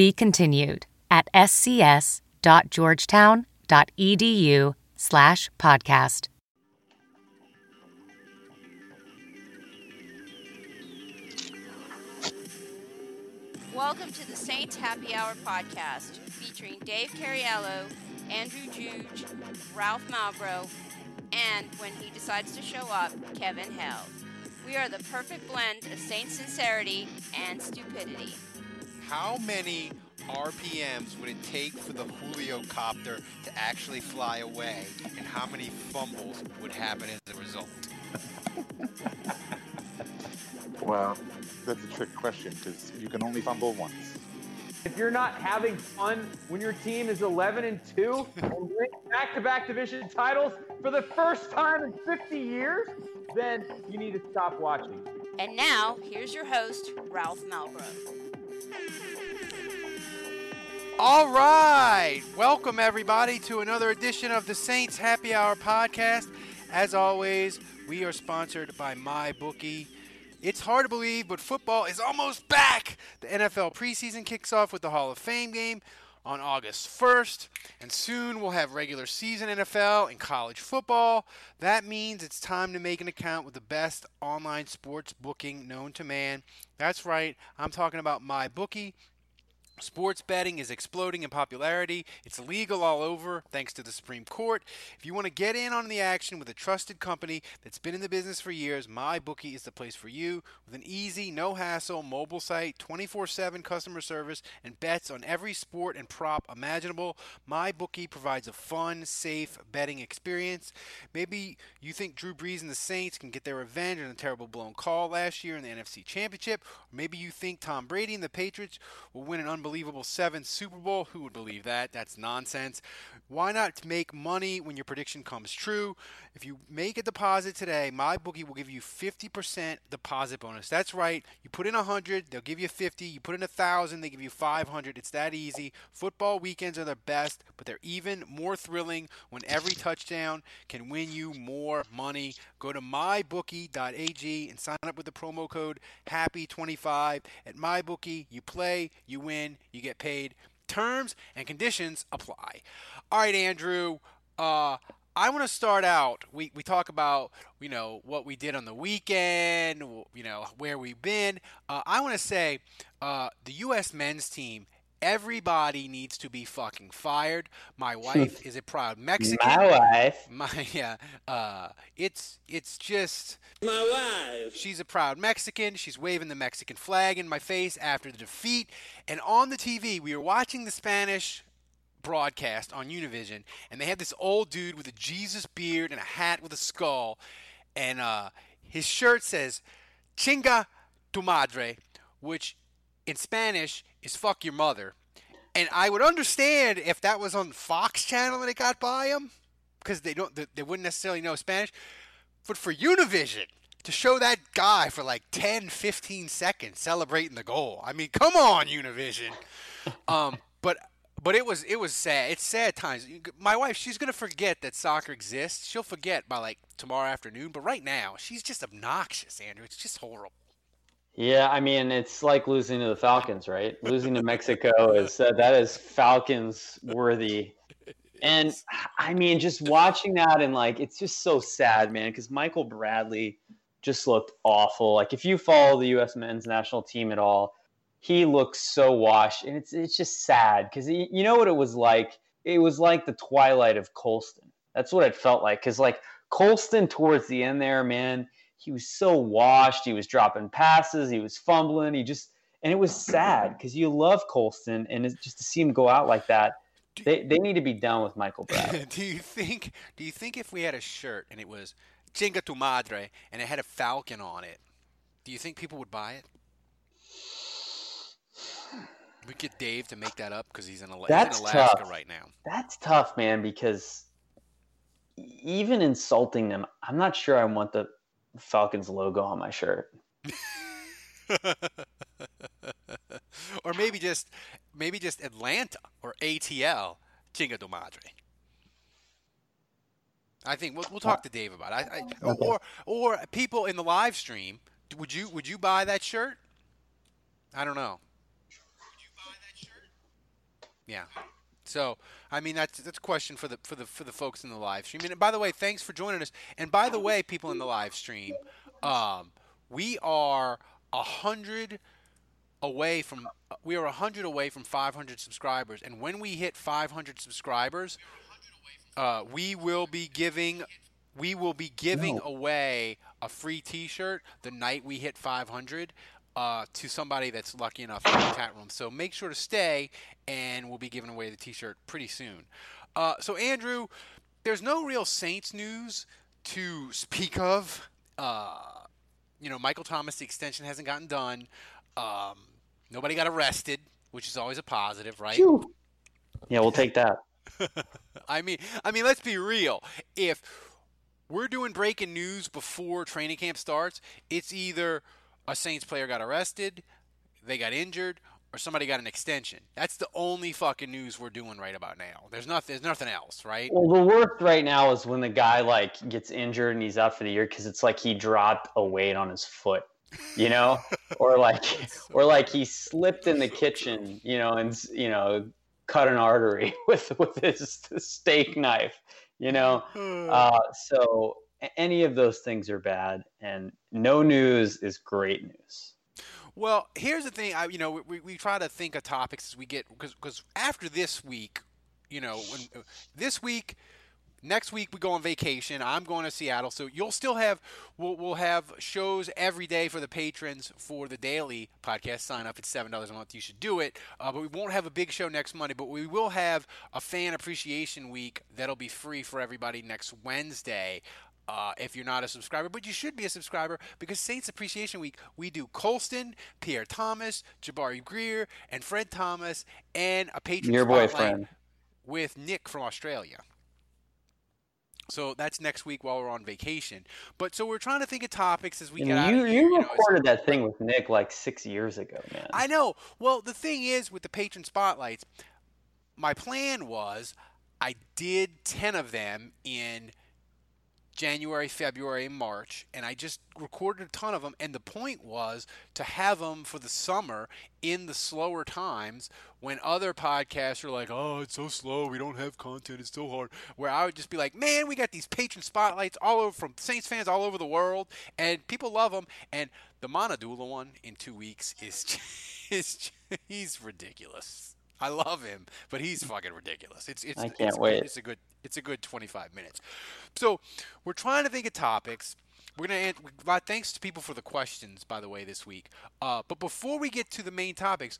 Be continued at scs.georgetown.edu slash podcast. Welcome to the Saints Happy Hour podcast featuring Dave Cariello, Andrew Juge, Ralph Malbrough, and when he decides to show up, Kevin Held. We are the perfect blend of Saint sincerity and stupidity. How many RPMs would it take for the Julio copter to actually fly away, and how many fumbles would happen as a result? Well, that's a trick question because you can only fumble once. If you're not having fun when your team is 11 and 2 and back-to-back division titles for the first time in 50 years, then you need to stop watching. And now, here's your host, Ralph Malbrough. All right. Welcome, everybody, to another edition of the Saints Happy Hour podcast. As always, we are sponsored by MyBookie. It's hard to believe, but football is almost back. The NFL preseason kicks off with the Hall of Fame game on August 1st, and soon we'll have regular season NFL and college football. That means it's time to make an account with the best online sports booking known to man. That's right, I'm talking about MyBookie. Sports betting is exploding in popularity. It's legal all over thanks to the Supreme Court. If you want to get in on the action with a trusted company that's been in the business for years, MyBookie is the place for you. With an easy, no hassle mobile site, 24 7 customer service, and bets on every sport and prop imaginable, MyBookie provides a fun, safe betting experience. Maybe you think Drew Brees and the Saints can get their revenge on a terrible blown call last year in the NFC Championship, or maybe you think Tom Brady and the Patriots will win an unbelievable unbelievable seventh Super Bowl. Who would believe that? That's nonsense. Why not make money when your prediction comes true? If you make a deposit today, my bookie will give you 50% deposit bonus. That's right. You put in 100, they'll give you 50. You put in 1000, they give you 500. It's that easy. Football weekends are the best, but they're even more thrilling when every touchdown can win you more money. Go to mybookie.ag and sign up with the promo code HAPPY25 at MyBookie. You play, you win, you get paid. Terms and conditions apply. All right, Andrew. Uh, I want to start out. We, we talk about you know what we did on the weekend. You know where we've been. Uh, I want to say uh, the U.S. men's team. Everybody needs to be fucking fired. My wife is a proud Mexican. My wife. My yeah. Uh, it's it's just my wife. She's a proud Mexican. She's waving the Mexican flag in my face after the defeat. And on the TV, we were watching the Spanish broadcast on Univision, and they had this old dude with a Jesus beard and a hat with a skull, and uh, his shirt says "Chinga tu madre," which in Spanish is "fuck your mother." And I would understand if that was on Fox Channel and it got by them, because they don't, they wouldn't necessarily know Spanish. But for Univision to show that guy for like 10, 15 seconds celebrating the goal, I mean, come on, Univision. Um, but but it was it was sad. It's sad times. My wife, she's gonna forget that soccer exists. She'll forget by like tomorrow afternoon. But right now, she's just obnoxious, Andrew. It's just horrible. Yeah, I mean, it's like losing to the Falcons, right? losing to Mexico is uh, that is Falcons worthy. And I mean, just watching that and like, it's just so sad, man. Because Michael Bradley just looked awful. Like, if you follow the U.S. men's national team at all, he looks so washed, and it's it's just sad because you know what it was like. It was like the twilight of Colston. That's what it felt like. Because like Colston towards the end there, man, he was so washed. He was dropping passes. He was fumbling. He just and it was sad because you love Colston, and just to see him go out like that. They, they need to be done with Michael Bradley. do you think? Do you think if we had a shirt and it was "Chinga tu madre" and it had a falcon on it, do you think people would buy it? We get Dave to make that up because he's in, Ala- he's in Alaska tough. right now. That's tough, man, because even insulting them, I'm not sure I want the Falcons logo on my shirt. or maybe just maybe just Atlanta or ATL Chinga do Madre. I think we'll, we'll talk to Dave about it. I, I, Okay. Or or people in the live stream, would you would you buy that shirt? I don't know. Yeah. So I mean that's that's a question for the for the for the folks in the live stream. And by the way, thanks for joining us. And by the way, people in the live stream, um, we are a hundred away from we are a hundred away from 500 subscribers. And when we hit 500 subscribers, uh, we will be giving we will be giving No. away a free T-shirt the night we hit 500 uh, to somebody that's lucky enough in the chat room. So make sure to stay, and we'll be giving away the T-shirt pretty soon. Uh, so Andrew, there's no real Saints news to speak of. Uh, you know, Michael Thomas, the extension hasn't gotten done. Um, nobody got arrested, which is always a positive, right? Phew. Yeah, we'll take that. I mean, I mean, let's be real. If we're doing breaking news before training camp starts, it's either a Saints player got arrested, they got injured, or somebody got an extension. That's the only fucking news we're doing right about now. There's nothing. There's nothing else, right? Well, the worst right now is when the guy like gets injured and he's out for the year because it's like he dropped a weight on his foot, you know, or like, or like he slipped in the kitchen, you know, and you know, cut an artery with with his steak knife, you know. Uh, so any of those things are bad, and no news is great news. Well, here's the thing. I, you know, we, we try to think of topics as we get because because after this week, you know, when uh, this week, next week we go on vacation. I'm going to Seattle, so you'll still have we'll we'll have shows every day for the patrons for the daily podcast. Sign up. It's seven dollars a month. You should do it. Uh, but we won't have a big show next Monday, but we will have a fan appreciation week that'll be free for everybody next Wednesday uh, if you're not a subscriber, but you should be a subscriber because Saints Appreciation Week, we do Colston, Pierre Thomas, Jabari Greer, and Fred Thomas, and a patron Your spotlight boyfriend. with Nick from Australia. So that's next week while we're on vacation. But so we're trying to think of topics as we And get out you of here. you as- recorded that thing with Nick like six years ago, man. I know. Well, the thing is with the patron spotlights, my plan was I did 10 of them in January, February, and March, and I just recorded a ton of them. And the point was to have them for the summer in the slower times when other podcasts are like, oh, it's so slow, we don't have content, it's so hard. Where I would just be like, man, we got these patron spotlights all over from Saints fans all over the world, and people love them. And the Monadula one in two weeks is, is he's ridiculous. I love him, but he's fucking ridiculous. It's it's I it's, can't good- wait. It's a good it's a good 25 minutes. So we're trying to think of topics. We're gonna answer, thanks to people for the questions, by the way, this week. Uh, but before we get to the main topics,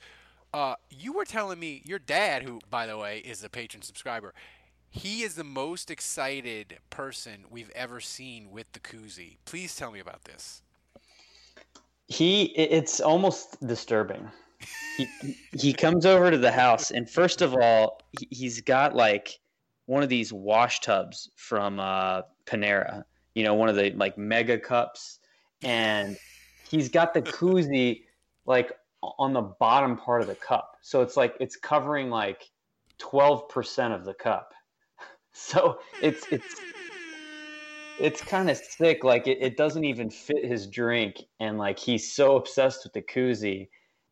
uh, you were telling me your dad, who by the way is a patron subscriber, he is the most excited person we've ever seen with the koozie. Please tell me about this. he it's almost disturbing he he comes over to the house and first of all he- he's got like one of these wash tubs from uh panera you know one of the like mega cups. And he's got the koozie like on the bottom part of the cup. So it's like it's covering like 12% of the cup. So it's it's it's kind of sick. Like it, it doesn't even fit his drink, and like he's so obsessed with the koozie,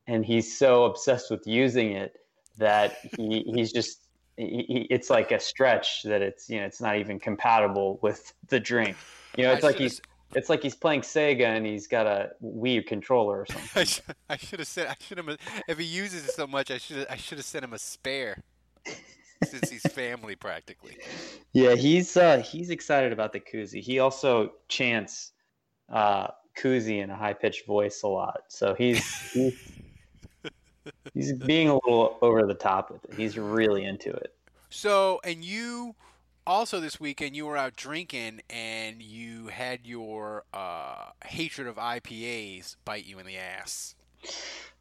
and he's so obsessed with using it that he, he's just. He, it's like a stretch that it's you know it's not even compatible with the drink. You know, it's I like he's it's like he's playing Sega and he's got a Wii controller or I, something. I should have said I should have if he uses it so much I should I should have sent him a spare since he's family practically. Yeah, he's uh, he's excited about the koozie. He also chants uh, koozie in a high pitched voice a lot, so he's he's, he's being a little over the top with it. He's really into it. So and you also this weekend you were out drinking and you had your uh, hatred of IPAs bite you in the ass.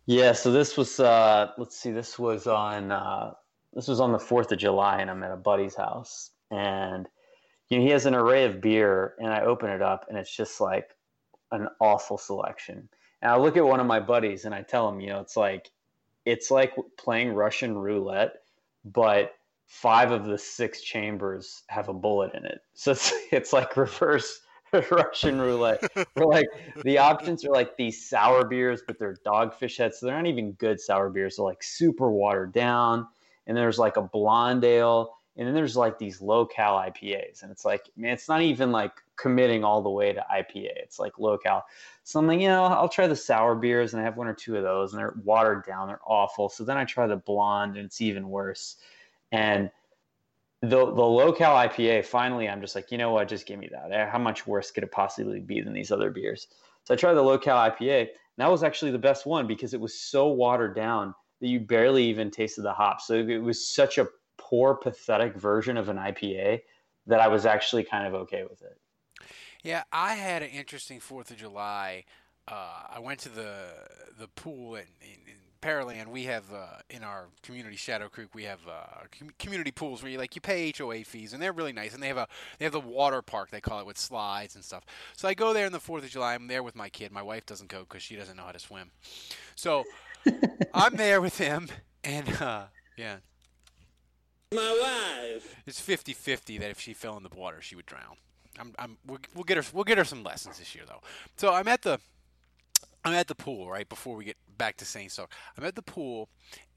Yeah, so this was uh let's see, this was on uh this was on the 4th of July and I'm at a buddy's house and you know, he has an array of beer and I open it up and it's just like an awful selection. And I look at one of my buddies and I tell him, you know, it's like it's like playing Russian roulette, but five of the six chambers have a bullet in it. So it's it's like reverse Russian roulette. Like the options are like these sour beers, but they're dogfish heads, so they're not even good sour beers. They're like super watered down. And there's like a blonde ale, and then there's like these low cal IPAs, and it's like man, it's not even like committing all the way to IPA. It's like low cal. So I'm like, you know, I'll try the sour beers, and I have one or two of those, and they're watered down, they're awful. So then I try the blonde, and it's even worse. And the the low cal IPA, finally, I'm just like, you know what? Just give me that. How much worse could it possibly be than these other beers? So I tried the low cal IPA. And that was actually the best one because it was so watered down that you barely even tasted the hops. So it was such a poor, pathetic version of an IPA that I was actually kind of okay with it. Yeah, I had an interesting Fourth of July. Uh, I went to the the pool in, in, in Pearland. We have uh, in our community, Shadow Creek, we have uh, com- community pools where you like you pay HOA fees, and they're really nice. And they have a they have the water park they call it with slides and stuff. So I go there on the Fourth of July. I'm there with my kid. My wife doesn't go because she doesn't know how to swim. So I'm there with him, and uh, yeah, My wife. it's 50-50 that if she fell in the water, she would drown. I'm, I'm, we'll, get her, we'll get her some lessons this year though. So I'm at the, I'm at the pool right before we get back to Saints. I'm at the pool,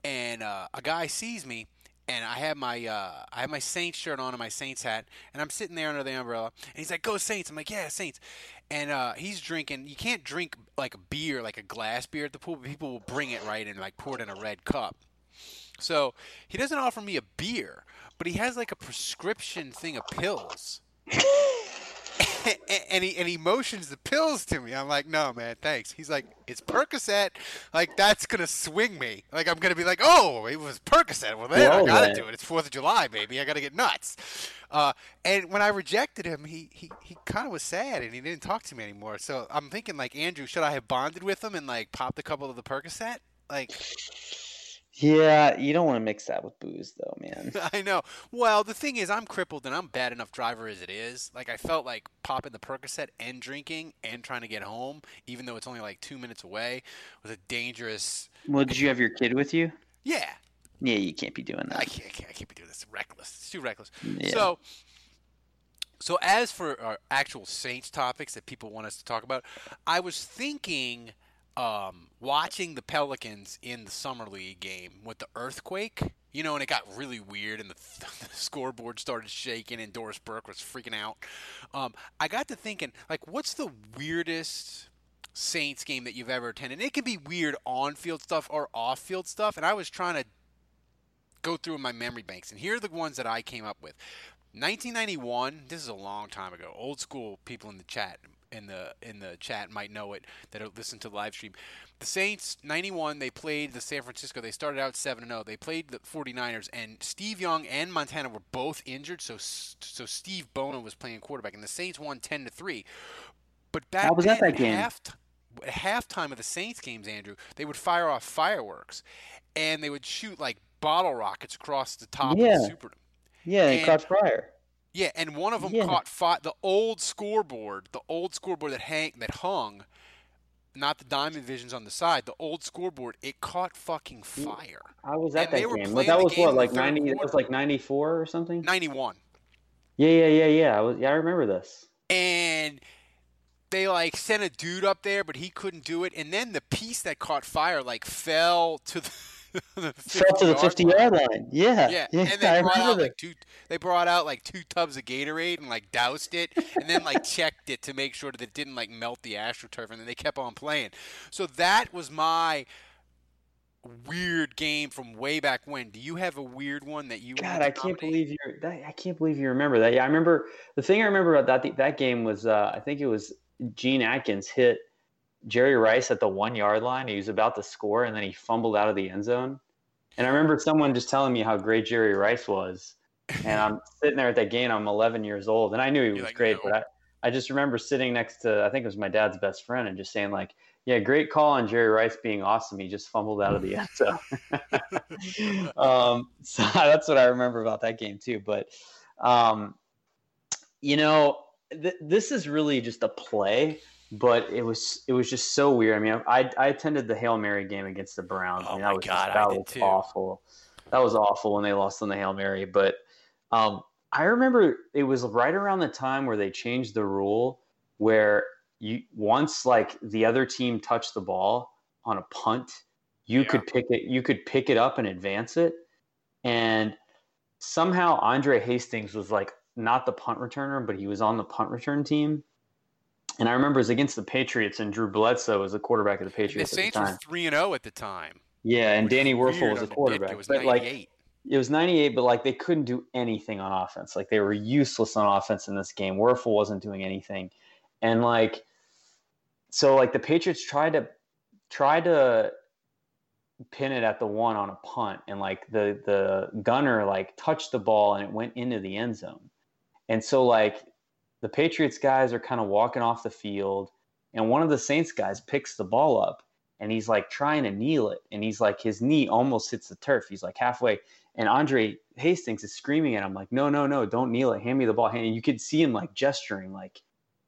and uh, a guy sees me, and I have my, uh, I have my Saints shirt on and my Saints hat, and I'm sitting there under the umbrella, and he's like, "Go Saints!" I'm like, "Yeah, Saints." And uh, he's drinking. You can't drink like a beer, like a glass beer at the pool. But people will bring it right and like pour it in a red cup. So he doesn't offer me a beer, but he has like a prescription thing of pills. and he and he motions the pills to me. I'm like, no, man, thanks. He's like, it's Percocet. Like that's gonna swing me. Like I'm gonna be like, oh, it was Percocet. Well, then I gotta do it. It's Fourth of July, baby. I gotta get nuts. Uh, and when I rejected him, he he, he kind of was sad and he didn't talk to me anymore. So I'm thinking like, Andrew, should I have bonded with him and like popped a couple of the Percocet? Like. Yeah, you don't want to mix that with booze, though, man. I know. Well, the thing is, I'm crippled and I'm bad enough driver as it is. Like, I felt like popping the Percocet and drinking and trying to get home, even though it's only like two minutes away, was a dangerous. Well, did you have your kid with you? Yeah, Yeah, you can't be doing I that. can't, I can't, I can't be doing this. It's reckless. It's too reckless. Yeah. So, so as for our actual Saints topics that people want us to talk about, I was thinking, um, watching the Pelicans in the summer league game with the earthquake. You know, and it got really weird, and the, the scoreboard started shaking, and Doris Burke was freaking out. Um, I got to thinking, like, what's the weirdest Saints game that you've ever attended? And it can be weird on-field stuff or off-field stuff, and I was trying to go through my memory banks, and here are the ones that I came up with. 1991. This is a long time ago. Old school people in the chat in the in the chat might know it that have listened to the live stream. The Saints 91 they played the San Francisco. They started out 7-0. They played the 49ers and Steve Young and Montana were both injured so so Steve Bono was playing quarterback and the Saints won 10 to 3. But back I was at that game. Half, halftime of the Saints games, Andrew, they would fire off fireworks and they would shoot like bottle rockets across the top of Yeah. the Superdome. Yeah, And- it caught fire. Yeah, and one of them Yeah. caught fi- the old scoreboard, the old scoreboard that hang that hung, not the diamond visions on the side, the old scoreboard. It caught fucking fire. I was at and that game. But that was what, like ninety? That was like ninety four or something. Ninety-one, Yeah, yeah, yeah, yeah. I was. Yeah, I remember this. and they like sent a dude up there, but he couldn't do it. And then the piece that caught fire like fell to the, the Fell to the 50-yard line. line. Yeah, Yeah, yeah. and I they brought out like two. They brought out like two tubs of Gatorade and like doused it, and then like checked it to make sure that it didn't like melt the astroturf, and then they kept on playing. So that was my weird game from way back when. Do you have a weird one that you? God, I can't believe you're. I can't believe you remember that. Yeah, I remember. The thing I remember about that that game was, uh, I think it was Gene Atkins hit Jerry Rice at the one yard line. He was about to score, and then he fumbled out of the end zone. And I remember someone just telling me how great Jerry Rice was. And I'm sitting there at that game. I'm 11 years old, and I knew he was like, great, "No." but I, I just remember sitting next to I think it was my dad's best friend and just saying like, "Yeah, great call on Jerry Rice being awesome. He just fumbled out of the end zone." um, so that's what I remember about that game too. But um, you know, th- this is really just a play, but it was it was just so weird. I mean, I I attended the Hail Mary game against the Browns. I Oh mean, my that was God, just, I that did was too. awful. That was awful when they lost on the Hail Mary. But um, I remember it was right around the time where they changed the rule where you once like the other team touched the ball on a punt, you Yeah. could pick it. You could pick it up and advance it, and somehow Andre Hastings was like not the punt returner, but he was on the punt return team. And I remember it was against the Patriots, and Drew Bledsoe was the quarterback of the The Patriots at the Saints were time. three and zero at the time. Yeah, and Danny Wuerffel was the quarterback. It was but like 98. it was 98, but like they couldn't do anything on offense. Like they were useless on offense in this game. Wuerffel wasn't doing anything. And like so like the Patriots tried to try to pin it at the one on a punt and like the the gunner like touched the ball and it went into the end zone. And so like the Patriots guys are kind of walking off the field and one of the Saints guys picks the ball up and he's like trying to kneel it and he's like his knee almost hits the turf. He's like halfway and Andre Hastings is screaming at him like, "No, no, no! Don't kneel it. Hand me the ball." And you could see him like gesturing like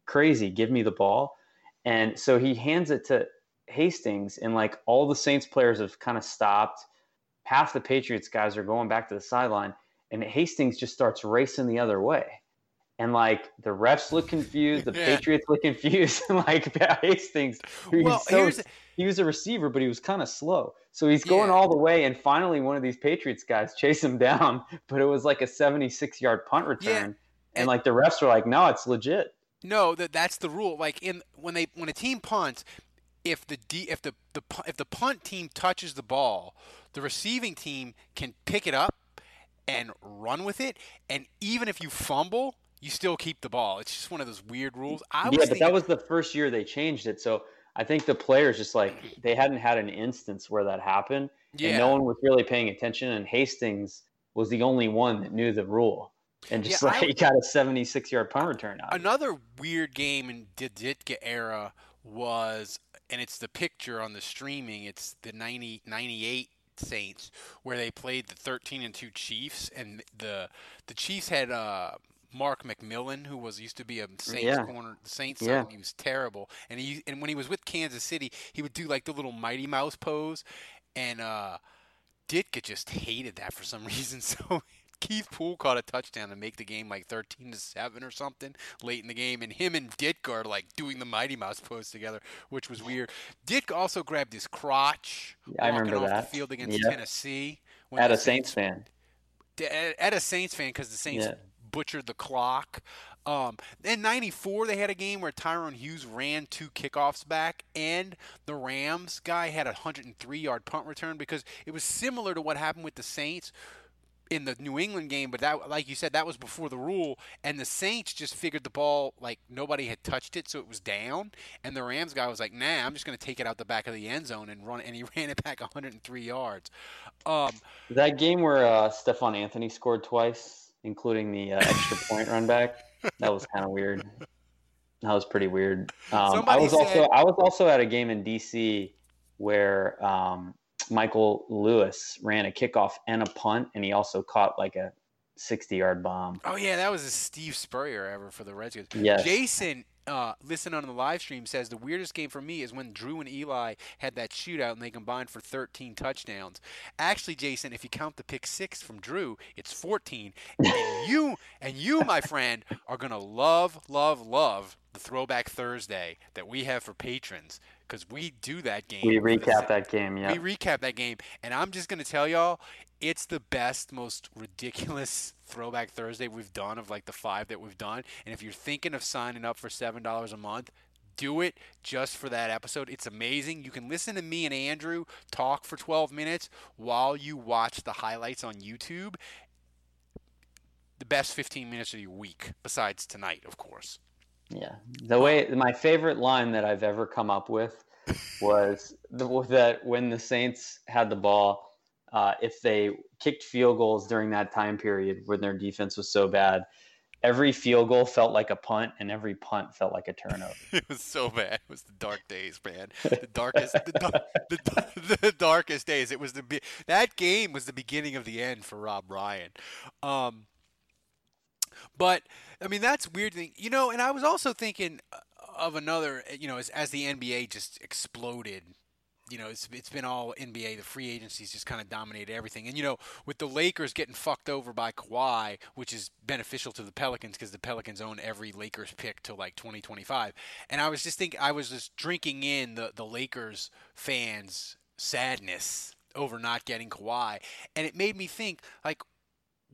crazy, "Give me the ball." And so he hands it to Hastings, and like all the Saints players have kind of stopped. Half the Patriots guys are going back to the sideline, and Hastings just starts racing the other way. And like the refs look confused, the Yeah. Patriots look confused, and like Hastings, who's Well, so here's he was a receiver, but he was kind of slow. So he's going Yeah. all the way, and finally, one of these Patriots guys chase him down, but it was like a 76 yard punt return. and- And like the refs were like, no, it's legit. No, that that's the rule. Like in when they when a team punts, if the D, if the, the if the punt team touches the ball, the receiving team can pick it up and run with it, and even if you fumble, you still keep the ball. It's just one of those weird rules. I yeah, but thinking, that was the first year they changed it. So I think the players just like, they hadn't had an instance where that happened. yeah. And no one was really paying attention. And Hastings was the only one that knew the rule. And just Yeah, like I- he got a 76 yard punt return out. Another weird game in the Ditka era was, and it's the picture on the streaming. It's the 90, 98 Saints where they played the 13 and 2 Chiefs, and the the Chiefs had uh, Mark McMillian, who was used to be a Saints Yeah. corner, Saints. Yeah. He was terrible, and he and when he was with Kansas City, he would do like the little Mighty Mouse pose, and uh, Ditka just hated that for some reason. So Keith Poole caught a touchdown to make the game like 13 to 7 or something late in the game. And him and Ditka are like doing the Mighty Mouse pose together, which was weird. Ditka also grabbed his crotch Yeah, I remember off that. the field against Yeah. Tennessee. when At a Saints fan. at, at a Saints fan because the Saints Yeah. Butchered the clock. Um, in '94, they had a game where Tyrone Hughes ran two kickoffs back, and the Rams guy had a 103-yard punt return because it was similar to what happened with the Saints in the New England game. But that, like you said, that was before the rule, and the Saints just figured the ball like nobody had touched it, so it was down, and the Rams guy was like, "Nah, I'm just going to take it out the back of the end zone and run," and he ran it back 103 yards. Um, That game where uh, Stefan Anthony scored twice, including the uh, extra point run back, that was kind of weird. That was pretty weird. Um, I was said- also I was also at a game in DC where um, Michael Lewis ran a kickoff and a punt, and he also caught like a sixty-yard bomb. Oh yeah, that was a Steve Spurrier ever for the Redskins. Yes. Jason, uh, listen on the live stream says the weirdest game for me is when Drew and Eli had that shootout and they combined for 13 touchdowns. Actually, Jason, if you count the pick six from Drew, it's 14. And you and you, my friend, are gonna love, love, love the Throwback Thursday that we have for patrons because we do that game. We recap that game. Yeah. we recap that game, and I'm just gonna tell y'all, it's the best, most ridiculous Throwback Thursday we've done of like the five that we've done. And if you're thinking of signing up for seven dollars a month, do it just for that episode. It's amazing. You can listen to me and Andrew talk for 12 minutes while you watch the highlights on YouTube. The best 15 minutes of your week, besides tonight, of course. Yeah. The way my favorite line that I've ever come up with was the, that when the Saints had the ball, uh, if they kicked field goals during that time period when their defense was so bad, every field goal felt like a punt, and every punt felt like a turnover. it was so bad. It was the dark days, man. The darkest, the, the, the darkest days. It was the be- that game was the beginning of the end for Rob Ryan. Um, but I mean, that's weird thing, you know. And I was also thinking of another, you know, as, as the NBA just exploded. You know, it's it's been all NBA. The free agencies just kind of dominated everything. And you know, with the Lakers getting fucked over by Kawhi, which is beneficial to the Pelicans because the Pelicans own every Lakers pick till like 2025. And I was just thinking, I was just drinking in the the Lakers fans' sadness over not getting Kawhi, and it made me think like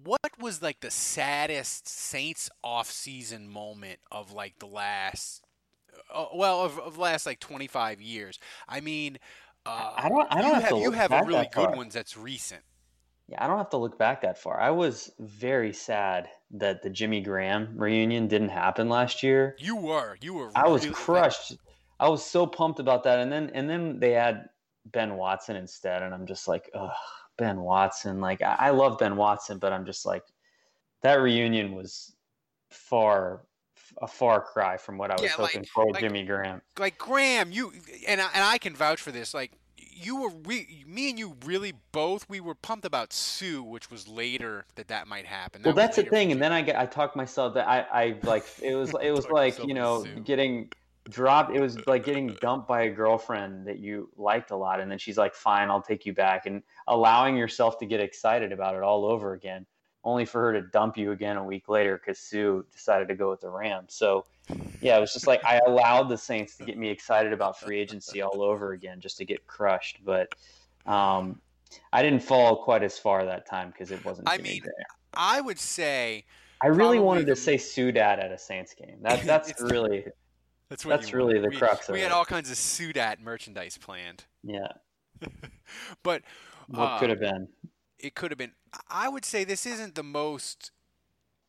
what was like the saddest Saints off-season moment of like the last uh, well of, of last like 25 years i mean uh, I don't. I don't have, have, to you have back a really good far. one that's recent Yeah, I don't have to look back that far. I was very sad that the Jimmy Graham reunion didn't happen last year. you were you were I was really- crushed. I was so pumped about that, and then and then they had Ben Watson instead, and I'm just like, ugh, Ben Watson. Like I, I love Ben Watson, but I'm just like, that reunion was far a far cry from what I was Yeah, like- hoping for like- Jimmy Graham. like graham you and I, and I can vouch for this like you were we, me and you really both we were pumped about Suh which was later that that might happen Well, That was that's the thing, and then I get I talked myself that I I like it was it was like you know getting dropped. It was like getting dumped by a girlfriend that you liked a lot, and then she's like, "Fine, I'll take you back," and allowing yourself to get excited about it all over again, only for her to dump you again a week later because Suh decided to go with the Rams. So, yeah, it was just like I allowed the Saints to get me excited about free agency all over again, just to get crushed, but. Um, I didn't fall quite as far that time because it wasn't. I mean, i would say I really wanted to say Sudat at a Saints game. That that's really that's what That's really wanted. the we, crux of it. we had it. all kinds of sudat merchandise planned yeah. but What uh, could have been? it could have been. I would say this isn't the most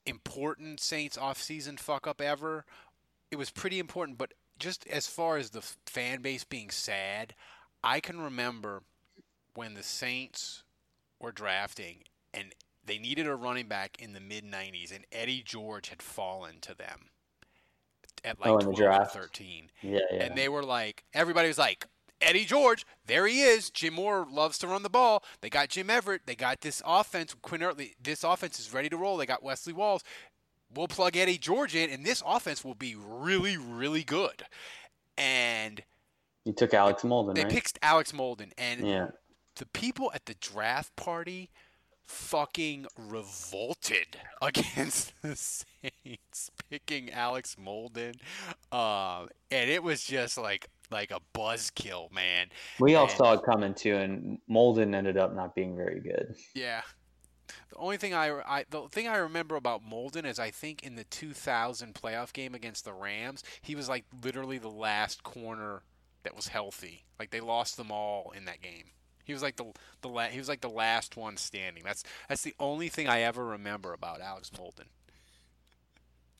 important Saints off-season fuck up ever. It was pretty important, but just as far as the fan base being sad, I can remember when the Saints were drafting and they needed a running back in the mid 90s and Eddie George had fallen to them at like Oh, in the 12 or 13 Yeah, yeah. and they were like, everybody was like, Eddie George, there he is. Jim Mora loves to run the ball. They got Jim Everett. They got this offense. Quinn Early, this offense is ready to roll. They got Wesley Walls. We'll plug Eddie George in, and this offense will be really, really good. And you took Alex Molden, they right? picked Alex Molden, and yeah. the people at the draft party fucking revolted against the Saints picking Alex Molden, um, and it was just like like a buzzkill, man. We all and- saw it coming too, and Molden ended up not being very good. Yeah. The only thing I, I the thing I remember about Molden is I think in the 2000 playoff game against the Rams, he was like literally the last corner that was healthy. Like they lost them all in that game. He was like the the la- he was like the last one standing. That's that's the only thing I ever remember about Alex Molden.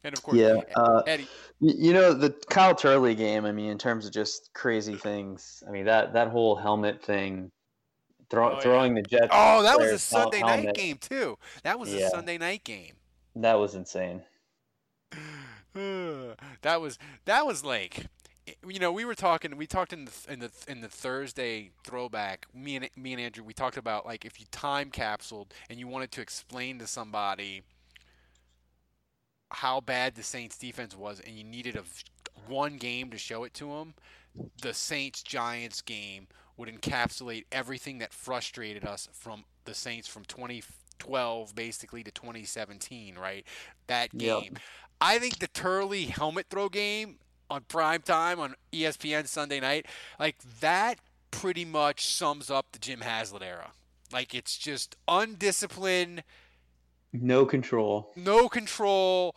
And of course, Yeah, uh, Eddie. You know the Kyle Turley game. I mean, in terms of just crazy things. I mean that that whole helmet thing, throw, Oh, yeah. throwing the Jets. Oh, that was a Sunday night game too. That was a Sunday night game. That was insane. that was that was like you know we were talking we talked in the in the in the Thursday throwback me and me and Andrew we talked about like if you time capsuled and you wanted to explain to somebody how bad the Saints defense was and you needed a one game to show it to them the Saints Giants game would encapsulate everything that frustrated us from the Saints from 2012 basically to 2017 right that Yep. game I think the Turley helmet throw game on prime time on ESPN Sunday night, like that pretty much sums up the Jim Haslett era. Like it's just undisciplined, No control. no control,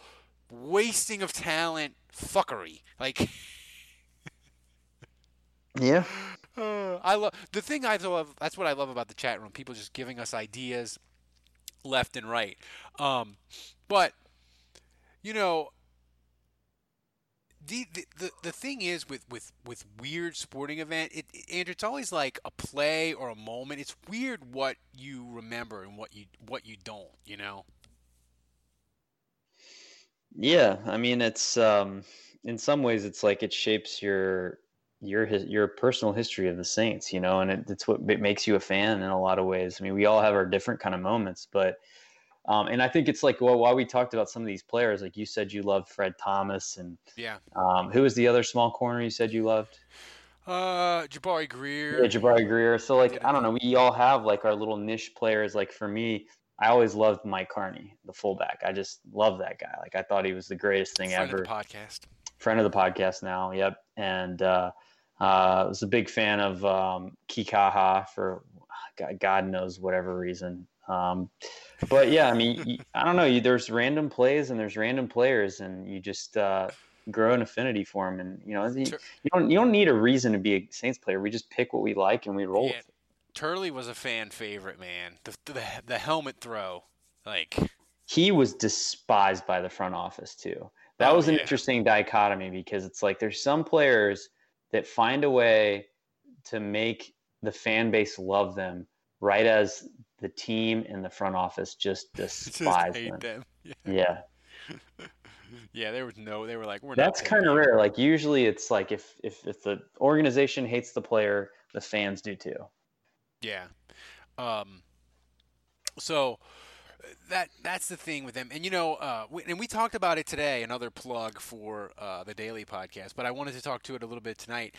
wasting of talent, fuckery. Like Yeah. Uh, I love the thing I love. That's what I love about the chat room. People just giving us ideas left and right. Um, but you know, the, the the thing is with with with weird sporting event, it Andrew, it's always like a play or a moment. It's weird what you remember and what you what you don't. You know. Yeah, I mean it's um in some ways it's like it shapes your your your personal history of the Saints, you know, and it, it's what it makes you a fan in a lot of ways. I mean, we all have our different kind of moments, but um, and I think it's like well, while we talked about some of these players, like you said, you loved Fred Thomas, and Yeah. um, who was the other small corner you said you loved? Uh, Jabari Greer. Yeah, Jabari Greer. So like I don't know, we all have like our little niche players. Like for me, I always loved Mike Karney, the fullback. I just love that guy. Like I thought he was the greatest thing friend ever of the podcast. friend of the podcast now. Yep, and uh, uh, was a big fan of um, Kikaha for God knows whatever reason. Um, but yeah, I mean, I don't know. You, there's random plays and there's random players, and you just uh, grow an affinity for them. And you know, you, you don't you don't need a reason to be a Saints player. We just pick what we like and we roll Yeah. with it. Turley was a fan favorite, man. The the, the helmet throw, like he was despised by the front office too. That Oh, was an yeah. interesting dichotomy because it's like there's some players that find a way to make the fan base love them right as the team and the front office just just despise hate them. them. Yeah. Yeah, there was no. They were like, we're not. That's kind of rare. Like usually it's like if, if if the organization hates the player, the fans do too. Yeah. Um. So that that's the thing with them, and you know, uh, we, and we talked about it today. Another plug for uh, the daily podcast, but I wanted to talk to it a little bit tonight.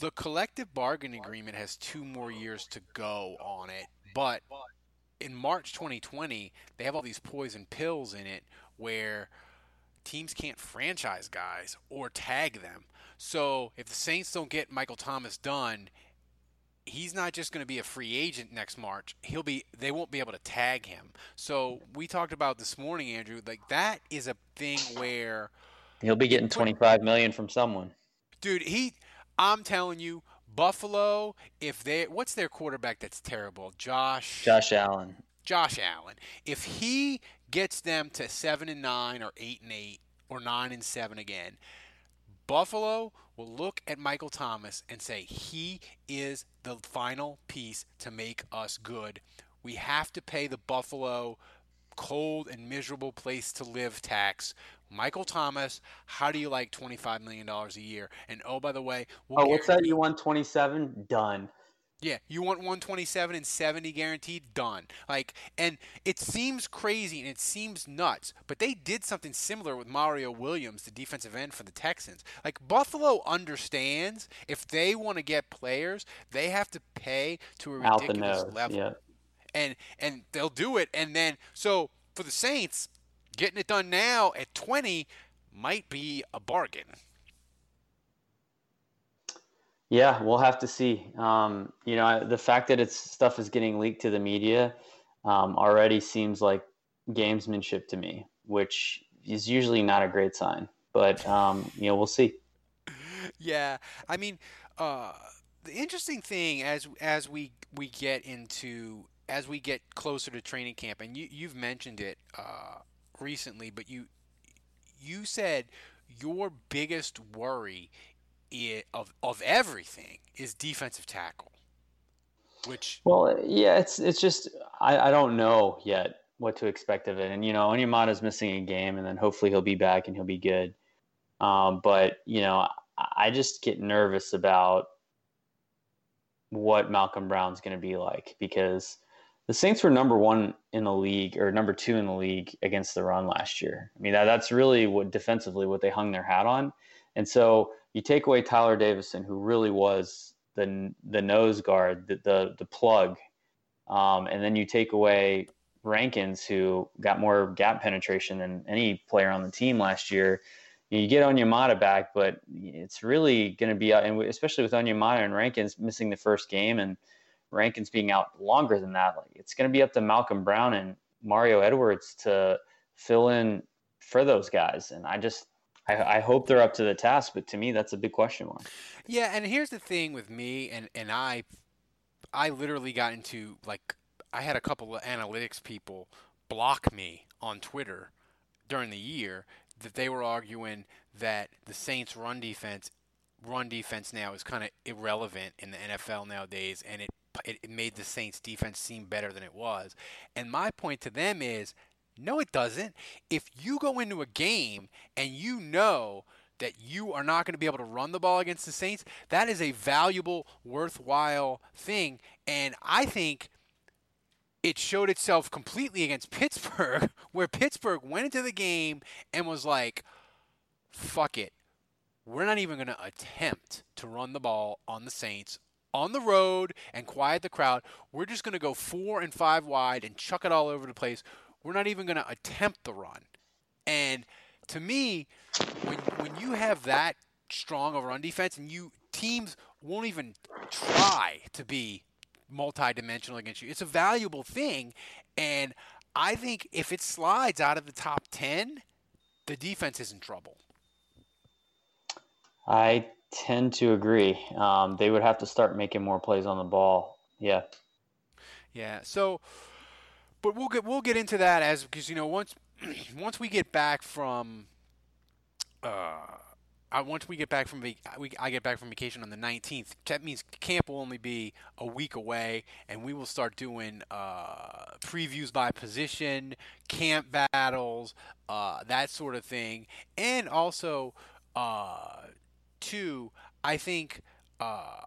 The collective bargaining agreement has two more years to go on it, but in March 2020, they have all these poison pills in it where teams can't franchise guys or tag them. So if the Saints don't get Michael Thomas done, he's not just going to be a free agent next March. He'll be they won't be able to tag him. So we talked about this morning, Andrew, like that is a thing where He'll be getting 25 million from someone. dude, he I'm telling you, Buffalo, if they what's their quarterback that's terrible? Josh Josh Allen. Josh Allen. If he gets them to 7 and 9 or 8 and 8 or 9 and 7 again, Buffalo will look at Michael Thomas and say he is the final piece to make us good. We have to pay the Buffalo cold and miserable place to live tax. Michael Thomas, how do you like $25 million a year? And oh, by the way, we'll Oh, what's that? You want 27? Done. yeah, you want 127 and 70 guaranteed? Done. Like, and it seems crazy and it seems nuts, but they did something similar with Mario Williams, the defensive end for the Texans. Like, Buffalo understands if they want to get players, they have to pay to a ridiculous level. Yeah. And and they'll do it. And then, so for the Saints, getting it done now at 20 might be a bargain. Yeah, we'll have to see. Um, you know, I- the fact that it's stuff is getting leaked to the media um, already seems like gamesmanship to me, which is usually not a great sign. But um, you know, we'll see. Yeah, I mean, uh, the interesting thing as as we we get into as we get closer to training camp, and you you've mentioned it uh, recently, but you you said your biggest worry of of everything is defensive tackle, which Well, yeah, it's it's just I, I don't know yet what to expect of it, and you know, Onyemata's missing a game, and then hopefully he'll be back and he'll be good. Um, but you know, I, I just get nervous about what Malcolm Brown's going to be like because the Saints were number one in the league or number two in the league against the run last year. I mean, that, that's really what defensively what they hung their hat on. And so you take away Tyeler Davison, who really was the the nose guard, the the, the plug, um, and then you take away Rankins, who got more gap penetration than any player on the team last year. You get Onyemata back, but it's really going to be and especially with Onyemata and Rankins missing the first game, and Rankins being out longer than that, like it's going to be up to Malcolm Brown and Mario Edwards to fill in for those guys. And I just, I, I hope they're up to the task, but to me, that's a big question mark. Yeah, and here's the thing with me and and I I literally got into like I had a couple of analytics people block me on Twitter during the year that they were arguing that the Saints run defense run defense now is kind of irrelevant in the NFL nowadays and it, it it made the Saints defense seem better than it was. And my point to them is No, it doesn't. If you go into a game and you know that you are not going to be able to run the ball against the Saints, that is a valuable, worthwhile thing. And I think it showed itself completely against Pittsburgh, where Pittsburgh went into the game and was like, fuck it. We're not even going to attempt to run the ball on the Saints on the road and quiet the crowd. We're just going to go four and five wide and chuck it all over the place. We're not even going to attempt the run. And to me, when when you have that strong of a run defense and you teams won't even try to be multi-dimensional against you, it's a valuable thing. And I think if it slides out of the top ten, the defense is in trouble. I tend to agree. Um, they would have to start making more plays on the ball. Yeah. Yeah. So, but we'll get we'll get into that as because you know once once we get back from uh. I, once we get back from we, I get back from vacation on the 19th. That means camp will only be a week away, and we will start doing uh, previews by position, camp battles, uh, that sort of thing, and also uh, two. I think uh,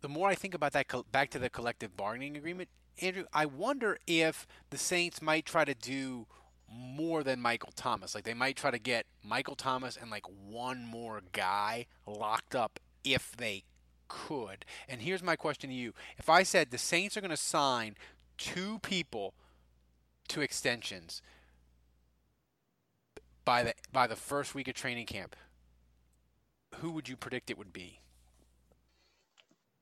the more I think about that, co- back to the collective bargaining agreement, Andrew, I wonder if the Saints might try to do more than Michael Thomas. Like they might try to get Michael Thomas and like one more guy locked up if they could. And here's my question to you. If I said the Saints are going to sign two people to extensions by the by the first week of training camp, who would you predict it would be?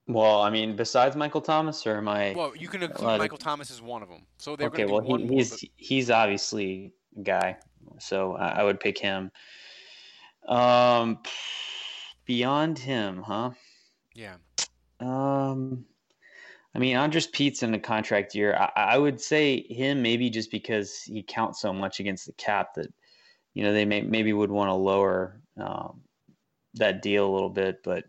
Well, I mean, besides Michael Thomas, or am I? Well, you can include Michael Thomas as one of them. So they're okay, going to well, he, more, he's but- he's obviously a guy, so I, I would pick him. Um, beyond him, huh? yeah. Um, I mean, Andrus Peat's in the contract year. I, I would say him maybe just because he counts so much against the cap that you know they may maybe would want to lower um, that deal a little bit, but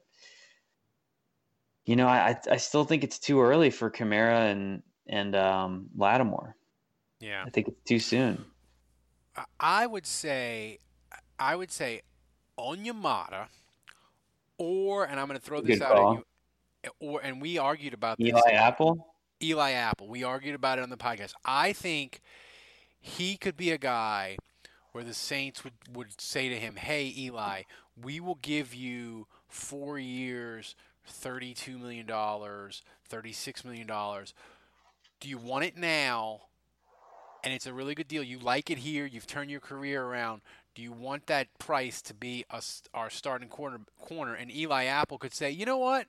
you know, I I still think it's too early for Kamara and and um, Lattimore. Yeah. I think it's too soon. I- would say, I would say, Onyemata, or and I'm going to throw this Good out call. at you, or and we argued about this. Eli Apple. Eli Apple. We argued about it on the podcast. I think he could be a guy where the Saints would, would say to him, Hey, Eli, we will give you four years, $32 million, $36 million. Do you want it now? And it's a really good deal. You like it here. You've turned your career around. Do you want that price to be a, our starting corner? Corner and Eli Apple could say, you know what?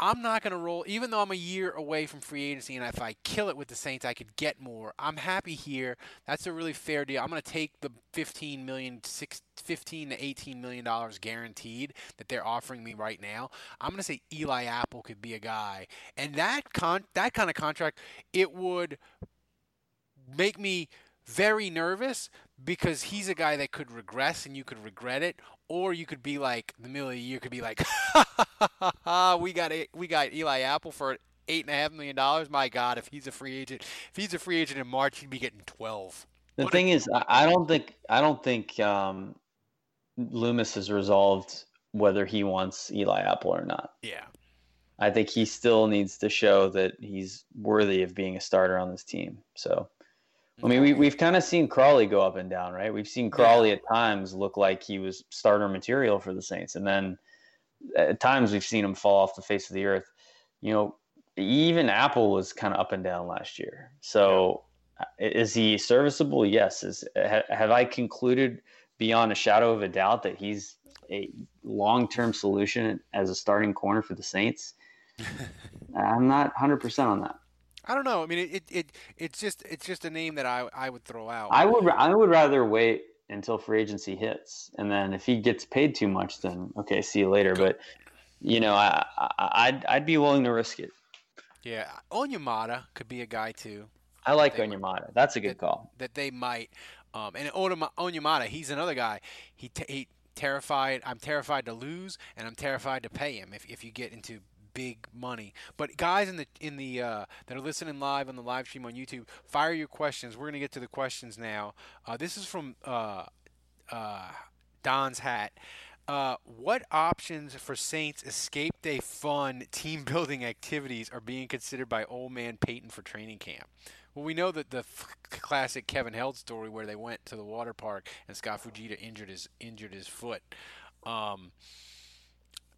I'm not going to roll, even though I'm a year away from free agency, and if I kill it with the Saints, I could get more. I'm happy here. That's a really fair deal. I'm going to take the 15 million, six, 15 to 18 million dollars guaranteed that they're offering me right now. I'm going to say Eli Apple could be a guy, and that con that kind of contract, it would make me very nervous because he's a guy that could regress and you could regret it, or you could be like the middle of the year could be like, we got a, we got Eli Apple for eight and a half million dollars. My God, if he's a free agent, if he's a free agent in March, he'd be getting twelve. The What thing is, I I don't think I don't think um, Loomis has resolved whether he wants Eli Apple or not. Yeah, I think he still needs to show that he's worthy of being a starter on this team. So, I mean, we, we've kind of seen Crawley go up and down, right? We've seen Crawley at times look like he was starter material for the Saints, and then at times we've seen him fall off the face of the earth. You know, even Apple was kind of up and down last year. So, is he serviceable? Yes. Is ha, have I concluded beyond a shadow of a doubt that he's a long-term solution as a starting corner for the Saints? I'm not 100% on that. I don't know. I mean, it, it, it it's just it's just a name that I I would throw out. I would I would rather wait until free agency hits, and then if he gets paid too much, then okay, see you later. But you know, I, I I'd I'd be willing to risk it. yeah, Onyemata could be a guy too. I like Onyemata. That's a good call. that they might. Um, and Onyema- Onyemata, he's another guy. He, t- he terrified. I'm terrified to lose, and I'm terrified to pay him. If, if you get into big money. But guys in the in the uh, that are listening live on the live stream on YouTube, fire your questions. We're gonna get to the questions now. Uh, this is from uh, uh, Don's hat. Uh, what options for Saints escape day fun team building activities are being considered by old man Payton for training camp? Well, we know that the f- classic Kevin Held story where they went to the water park and Scott Fujita injured his injured his foot. Um,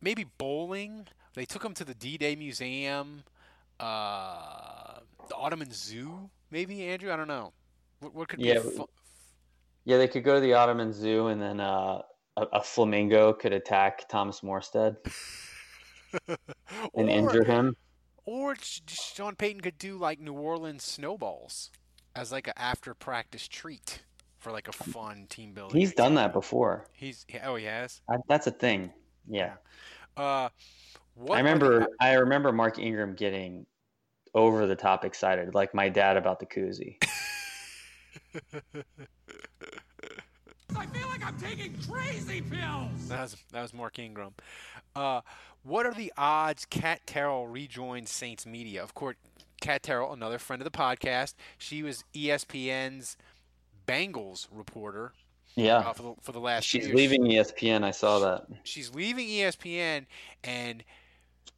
maybe bowling. They took him to the D-Day Museum, uh, the Audubon Zoo. Maybe Andrew. I don't know. What, what could Yeah, be? but- Fu- Yeah, they could go to the Audubon Zoo and then uh, a, a flamingo could attack Thomas Morstead and or, injure him. Or Sean Payton could do like New Orleans snowballs as like an after practice treat for like a fun team building. He's done that before. He's oh he has. I, that's a thing. Yeah. Uh, what I are the- remember I remember Mark Ingram getting over the top excited, like my dad about the koozie. I feel like I'm taking crazy pills. That was that was Mark Ingram. Uh, what are the odds Kat Terrell rejoins Saints media? Of course, Kat Terrell, another friend of the podcast. She was ESPN's Bengals reporter Yeah. uh, for, the, for the last. She's year. leaving ESPN. I saw that. She's leaving ESPN, and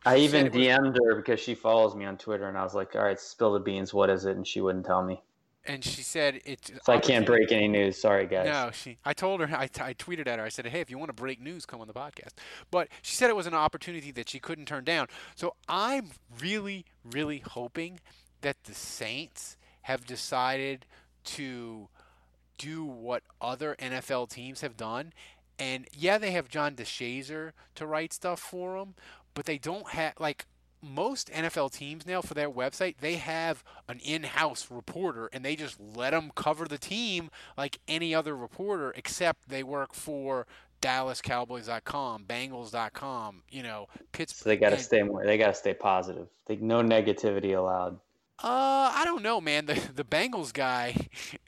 I even said it was- DM'd her because she follows me on Twitter, and I was like, "All right, spill the beans. What is it?" And she wouldn't tell me, and she said it's. so I can't break any news. Sorry, guys. No, she. I told her. I, t- I tweeted at her. I said, "Hey, if you want to break news, come on the podcast." But she said it was an opportunity that she couldn't turn down. So I'm really, really hoping that the Saints have decided to do what other NFL teams have done. And yeah, they have John DeShazier to write stuff for them, but they don't have like most NFL teams now for their website, they have an in-house reporter and they just let them cover the team like any other reporter except they work for DallasCowboys.com, Bengals.com, you know, Pittsburgh. So they got to stay more. They got to stay positive. They, no negativity allowed. Uh, I don't know, man. The the Bengals guy,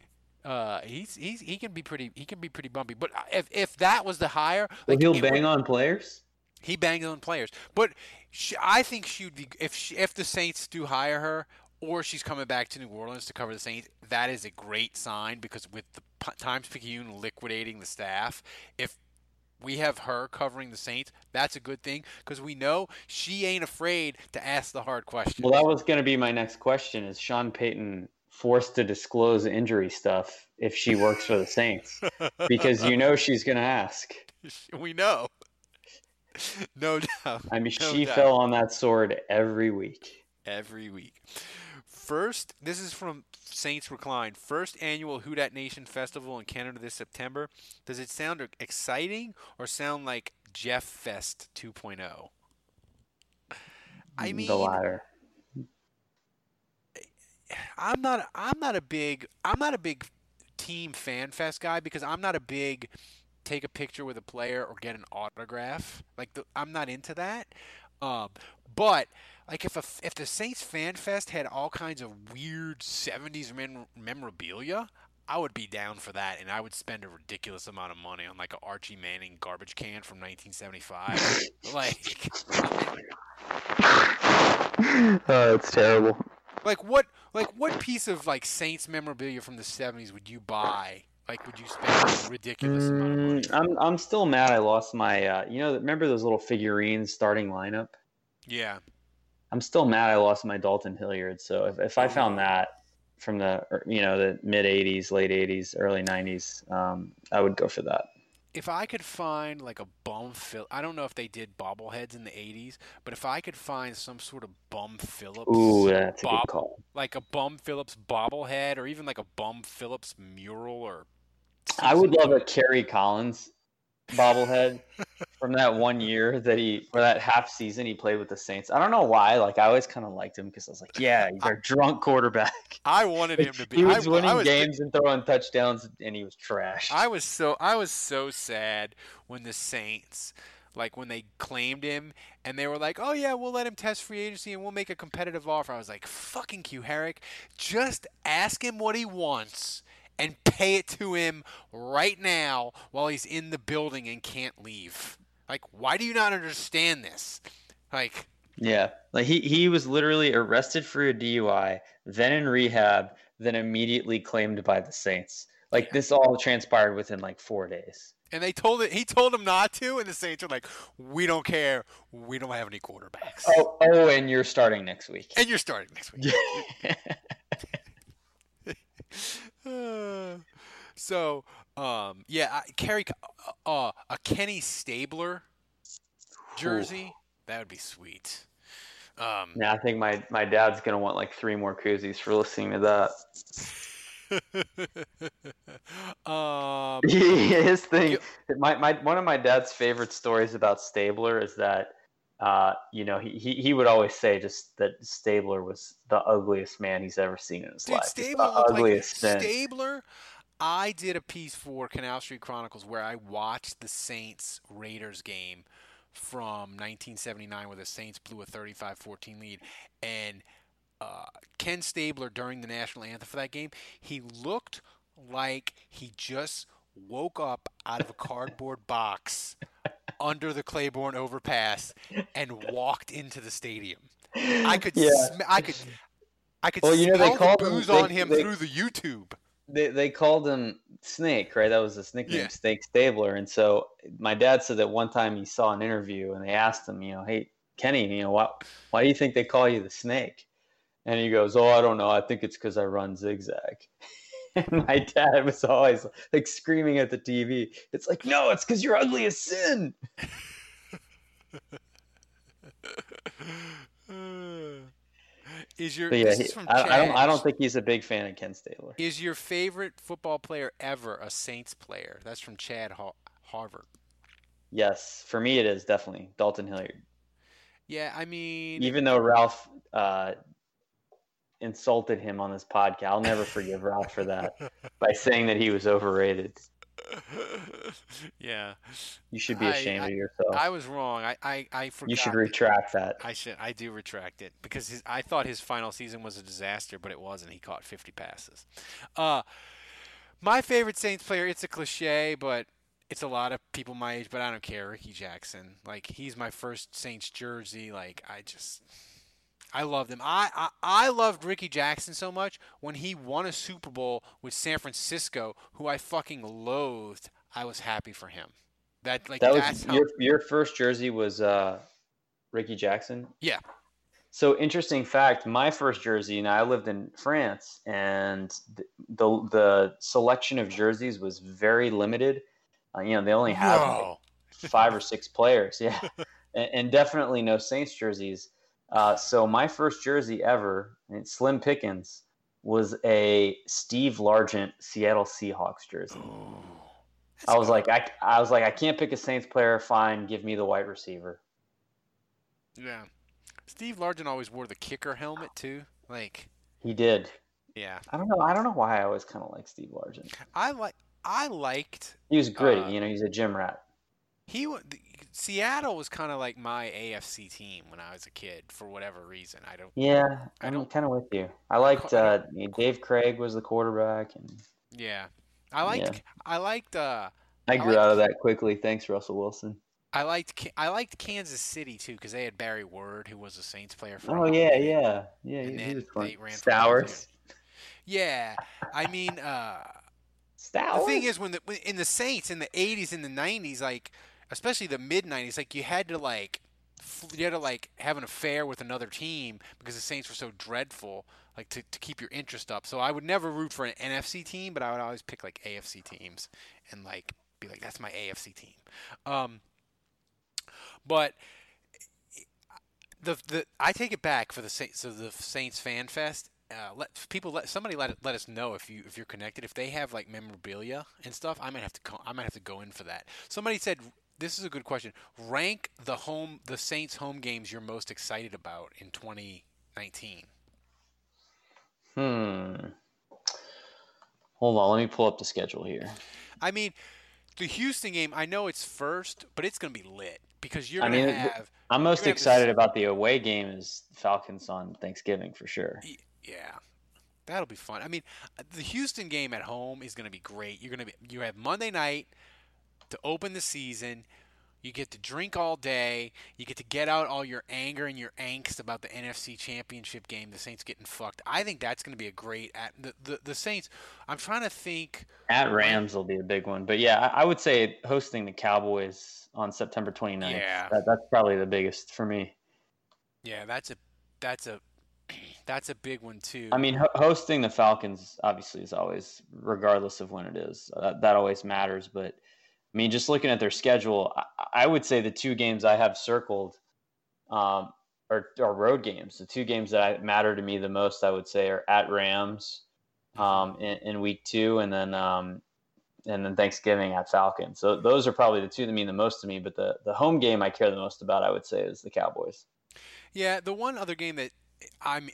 uh, he's he's he can be pretty he can be pretty bumpy. But if if that was the hire, Well, like, he'll bang would- on players. He bangs on players, but she, I think she would be if she, if the Saints do hire her, or she's coming back to New Orleans to cover the Saints. That is a great sign because with the P- Times Picayune liquidating the staff, if we have her covering the Saints, that's a good thing because we know she ain't afraid to ask the hard questions. Well, that was going to be my next question: Is Sean Payton forced to disclose injury stuff if she works for the Saints? Because you know she's going to ask. we know. No doubt. I mean, No she doubt. fell on that sword every week. every week. First, this is from Saints Recline. First annual Who Dat Nation Festival in Canada this September. Does it sound exciting or sound like Jeff Fest 2.0? I mean, the latter. I'm not I'm not a big I'm not a big team fan fest guy because I'm not a big take a picture with a player or get an autograph. Like the, I'm not into that. Um, but like if a, if the Saints fan fest had all kinds of weird 70s mem- memorabilia, I would be down for that and I would spend a ridiculous amount of money on like a Archie Manning garbage can from 1975. like oh, it's terrible. Like what? Like what piece of like Saints memorabilia from the '70s would you buy? Like, would you spend ridiculous amount of money? Mm, I'm I'm still mad. I lost my. Uh, you know, remember those little figurines starting lineup? Yeah, I'm still mad. I lost my Dalton Hilliard. So if, if I found that from the er, you know the mid '80s, late '80s, early '90s, um, I would go for that. if I could find like a bum Phil, I don't know if they did bobbleheads in the '80s, but if I could find some sort of Bum Phillips, Ooh, that's a good call. like a Bum Phillips bobblehead, or even like a Bum Phillips mural, or I would love a Kerry Collins bobblehead from that one year that he or that half season he played with the Saints. I don't know why. Like I always kind of liked him because I was like, yeah, he's our drunk quarterback. I wanted him to be. he was I, winning I was, games and throwing touchdowns, and he was trash. I was so I was so sad when the Saints like when they claimed him and they were like, "Oh yeah, we'll let him test free agency and we'll make a competitive offer." I was like, "Fucking Kuharich, just ask him what he wants and pay it to him right now while he's in the building and can't leave." Like, why do you not understand this? Like, Yeah, like he he was literally arrested for a DUI, then in rehab, then immediately claimed by the Saints. Like this all transpired within like four days. And they told it. He told him not to, and the Saints are like, "We don't care. We don't have any quarterbacks." Oh, oh, and you're starting next week. And you're starting next week. Uh, so, um, yeah, I, Kerry, uh, a Kenny Stabler jersey that would be sweet. Um, Yeah, I think my my dad's gonna want like three more koozies for listening to that. um, His thing, You- my, my one of my dad's favorite stories about Stabler is that, uh, you know, he, he he would always say just that Stabler was the ugliest man he's ever seen in his dude, life. Stabler the looked like ugliest. Stabler. I did a piece for Canal Street Chronicles where I watched the Saints Raiders game from 1979 where the Saints blew a 35-14 lead and uh, Ken Stabler during the national anthem for that game, he looked like he just woke up out of a cardboard box under the Claiborne overpass and walked into the stadium. I could Yeah. sm- I could I could Well, you know, they smell called the him- booze they- on him they- through the YouTube. they they called him Snake, right? That was his nickname, Yeah. Snake Stabler. And so my dad said that one time he saw an interview and they asked him, you know, hey Kenny, you know, why why do you think they call you the Snake? And he goes, oh, I don't know. I think it's because I run zigzag. And my dad was always like screaming at the TV. It's like, no, it's because you're ugly as sin. is your But yeah, he, is I, I don't. I don't think he's a big fan of Ken Stabler. Is your favorite football player ever a Saints player? That's from Chad Har- Harvard. Yes, for me it is definitely Dalton Hilliard. Yeah, I mean, Even though Ralph uh, insulted him on this podcast, I'll never forgive Ralph for that by saying that he was overrated. yeah, You should be ashamed I- of yourself. I was wrong. I I, I forgot. you should retract that. I should. I do retract it because his, I thought his final season was a disaster, but it wasn't. He caught 50 passes. Uh, my favorite Saints player. It's a cliche, but it's a lot of people my age. But I don't care. Rickey Jackson. Like he's my first Saints jersey. Like I just. I loved him. I, I I loved Rickey Jackson so much when he won a Super Bowl with San Francisco, who I fucking loathed. I was happy for him. That like That that's was how your your first jersey was uh, Rickey Jackson. Yeah. So interesting fact. My first jersey, and I lived in France, and the the, the selection of jerseys was very limited. Uh, you know, they only had like, five or six players. Yeah, and, and definitely no Saints jerseys. Uh, so my first jersey ever, Slim Pickens, was a Steve Largent Seattle Seahawks jersey. I was like, I, I was like, I can't pick a Saints player. Fine, give me the white receiver. Yeah. Steve Largent always wore the kicker helmet too. Like, He did. yeah. I don't know. I don't know why I always kind of like Steve Largent. I like I liked He was gritty. Uh, you know, he's a gym rat. He Seattle was kind of like my AFC team when I was a kid for whatever reason. I don't Yeah, I I'm don't- kind of with you. I liked I uh, Dave Krieg was the quarterback, and Yeah. I liked Yeah. I liked uh I I grew liked- out of that quickly. Thanks, Russell Wilson. I liked I liked Kansas City too cuz they had Barry Word who was a Saints player for Oh yeah, yeah, yeah. And he- he then was fun. they ran Stowers. Yeah. I mean uh Stowers. The thing is, when the in the Saints in the '80s and the '90s, like especially the mid '90s, like you had to like you had to like have an affair with another team because the Saints were so dreadful, like to, to keep your interest up. So I would never root for an NFC team, but I would always pick like AFC teams and like be like, that's my AFC team. Um, but the the I take it back for the Saints. So the Saints Fan Fest. Uh, let people let somebody let let us know if you if you're connected. If they have like memorabilia and stuff, I might have to co- I might have to go in for that. Somebody said this is a good question. Rank the home the Saints home games you're most excited about in 2019. Hmm. Hold on, let me pull up the schedule here. I mean, the Houston game. I know it's first, but it's gonna be lit because you're I mean, have I'm most You're gonna have excited this- about the away game is Falcons on Thanksgiving for sure. Yeah, that'll be fun. I mean, the Houston game at home is going to be great. You're going to be you have Monday night to open the season. You get to drink all day. You get to get out all your anger and your angst about the NFC Championship game. The Saints getting fucked. I think that's going to be a great. At, the, the the Saints. I'm trying to think. At Rams will be a big one, but yeah, I, I would say hosting the Cowboys on September 29th. Yeah. that, that's probably the biggest for me. Yeah, that's a that's a that's a big one too. I mean, ho- hosting the Falcons obviously is always, regardless of when it is, uh, that, that always matters. But I mean, just looking at their schedule, I, would say the two games I have circled um, are, are road games. The two games that matter to me the most, I would say, are at Rams um, in, in week two, and then um, and then Thanksgiving at Falcons. So those are probably the two that mean the most to me. But the the home game I care the most about, I would say, is the Cowboys. Yeah, the one other game that I'm